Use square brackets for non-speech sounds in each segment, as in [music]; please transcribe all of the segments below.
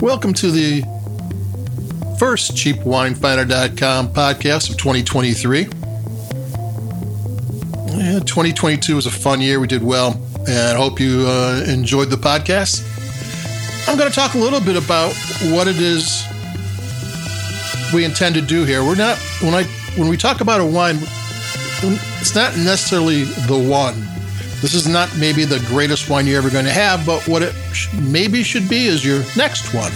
Welcome to the first cheapwinefinder.com podcast of 2023. Yeah, 2022 was a fun year. We did well, and I hope you uh, enjoyed the podcast. I'm going to talk a little bit about what it is we intend to do here. We're not when I when we talk about a wine, it's not necessarily the one this is not maybe the greatest wine you're ever going to have, but what it maybe should be is your next one,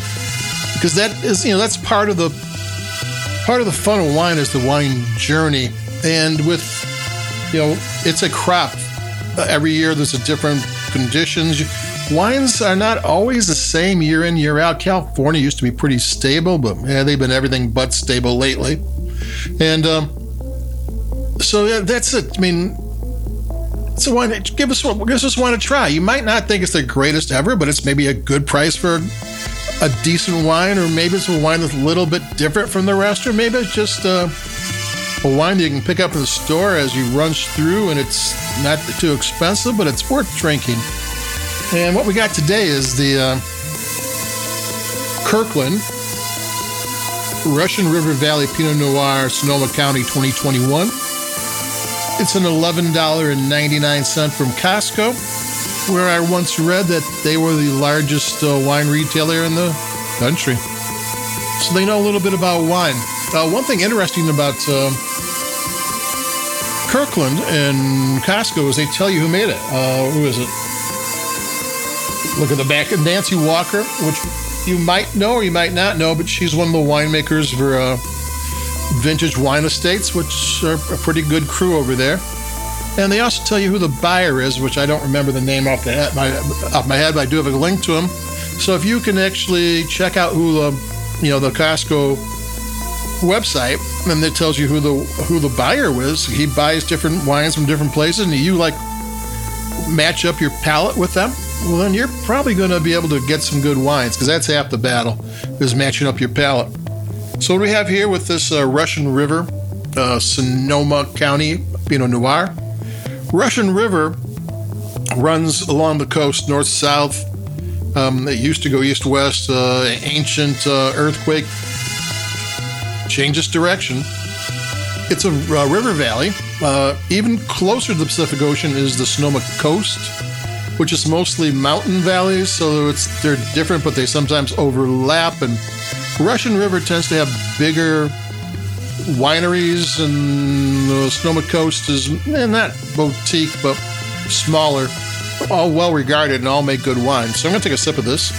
because that is you know that's part of the part of the fun of wine is the wine journey, and with you know it's a crop. Uh, every year there's a different conditions. Wines are not always the same year in year out. California used to be pretty stable, but yeah, they've been everything but stable lately, and um, so yeah, that's it. I mean so not give us one give us one to try? You might not think it's the greatest ever, but it's maybe a good price for a decent wine, or maybe it's a wine that's a little bit different from the rest, or maybe it's just uh, a wine that you can pick up in the store as you rush through, and it's not too expensive, but it's worth drinking. And what we got today is the uh, Kirkland Russian River Valley Pinot Noir, Sonoma County, 2021. It's an $11.99 from Costco, where I once read that they were the largest uh, wine retailer in the country. So they know a little bit about wine. Uh, one thing interesting about uh, Kirkland and Costco is they tell you who made it. Uh, who is it? Look at the back Nancy Walker, which you might know or you might not know, but she's one of the winemakers for uh, Vintage Wine Estates, which are a pretty good crew over there. And they also tell you who the buyer is, which I don't remember the name off the head, my, off my head, but I do have a link to them. So if you can actually check out who the, you know, the Costco website, and it tells you who the who the buyer was. He buys different wines from different places, and you like match up your palate with them. Well, then you're probably going to be able to get some good wines because that's half the battle is matching up your palate. So what we have here with this uh, Russian River, uh, Sonoma County Pinot Noir. Russian River runs along the coast, north south. Um, it used to go east west. Uh, ancient uh, earthquake changes direction. It's a uh, river valley. Uh, even closer to the Pacific Ocean is the Sonoma coast, which is mostly mountain valleys. So it's they're different, but they sometimes overlap and Russian River tends to have bigger wineries, and the Sonoma Coast is eh, not boutique, but smaller, all well regarded, and all make good wine. So I'm going to take a sip of this.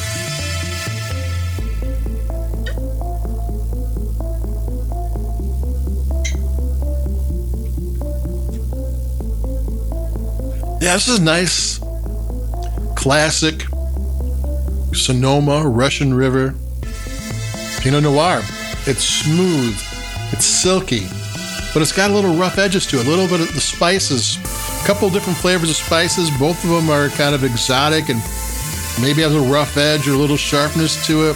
Yeah, this is nice, classic Sonoma Russian River Pinot Noir. It's smooth, it's silky, but it's got a little rough edges to it. A little bit of the spices, a couple different flavors of spices. Both of them are kind of exotic and maybe has a rough edge or a little sharpness to it.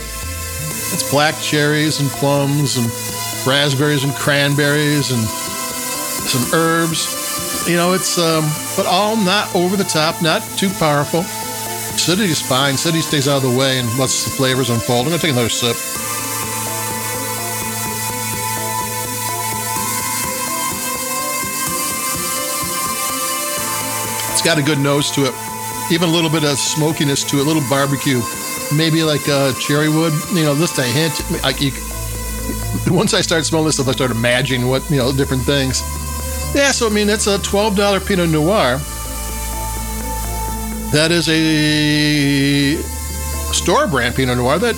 It's black cherries and plums and raspberries and cranberries and some herbs. You know, it's um, but all not over the top, not too powerful. Acidity is fine. Acidity stays out of the way and lets the flavors unfold. I'm gonna take another sip. Got a good nose to it. Even a little bit of smokiness to it, a little barbecue. Maybe like uh, cherry wood. You know, just a hint. Like you, [laughs] once I started smelling this stuff, I started imagining what you know different things. Yeah, so I mean, it's a twelve dollar Pinot Noir. That is a store brand Pinot Noir. That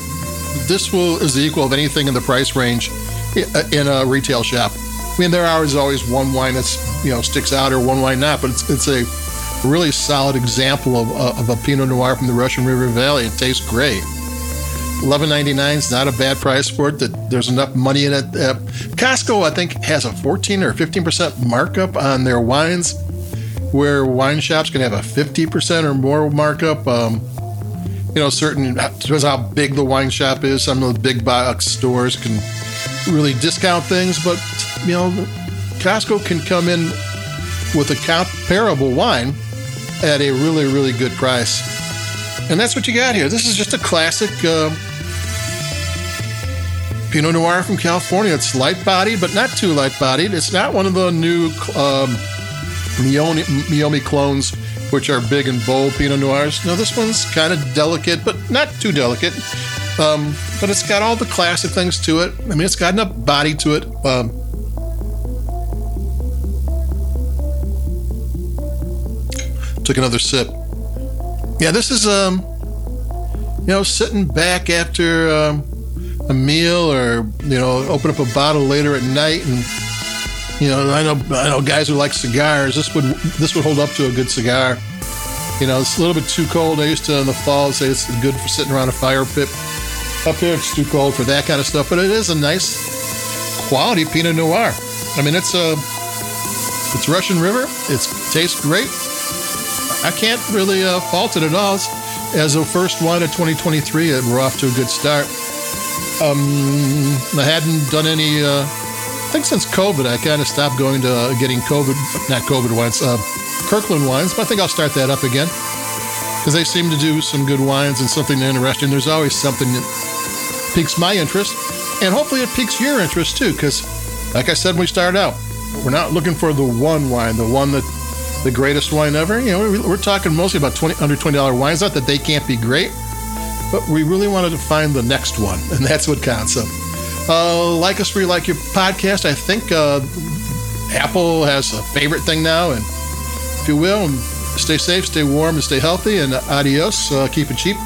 this will is the equal of anything in the price range in a retail shop. I mean, there are always one wine that's you know sticks out or one wine not, but it's it's a really solid example of, uh, of a Pinot Noir from the Russian River Valley. It tastes great. $11.99 is not a bad price for it. That there's enough money in it. Uh, Costco, I think, has a 14 or 15% markup on their wines, where wine shops can have a 50% or more markup. Um, you know, certain depends how big the wine shop is. Some of the big box stores can really discount things, but you know, Costco can come in with a comparable wine at a really, really good price. And that's what you got here. This is just a classic uh, Pinot Noir from California. It's light bodied, but not too light bodied. It's not one of the new um, Meiomi, Meiomi clones, which are big and bold Pinot Noirs. No, this one's kind of delicate, but not too delicate. Um, but it's got all the classic things to it. I mean, it's got enough body to it. Um, took another sip. Yeah, this is um, you know, sitting back after um, a meal, or you know, open up a bottle later at night, and you know, I know I know guys who like cigars. This would this would hold up to a good cigar. You know, it's a little bit too cold. I used to in the fall say it's good for sitting around a fire pit. Up here, it's too cold for that kind of stuff, but it is a nice quality Pinot Noir. I mean, it's a it's Russian River. It tastes great. I can't really uh, fault it at all. As a first wine of 2023, we're off to a good start. Um, I hadn't done any. Uh, I think since COVID, I kind of stopped going to uh, getting COVID, not COVID wines, uh, Kirkland wines. But I think I'll start that up again because they seem to do some good wines and something interesting. There's always something that piques my interest, and hopefully it piques your interest too. Because, like I said when we started out, we're not looking for the one wine, the one that the greatest wine ever. You know, we're talking mostly about 20, under twenty dollar wines. Not that they can't be great, but we really wanted to find the next one, [laughs] and that's what counts. So, uh, like us you like your podcast. I think uh, Apple has a favorite thing now, and if you will, stay safe, stay warm, and stay healthy. And adios. Uh, keep it cheap.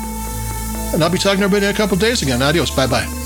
And I'll be talking to everybody in a couple days again. Adios. Bye bye.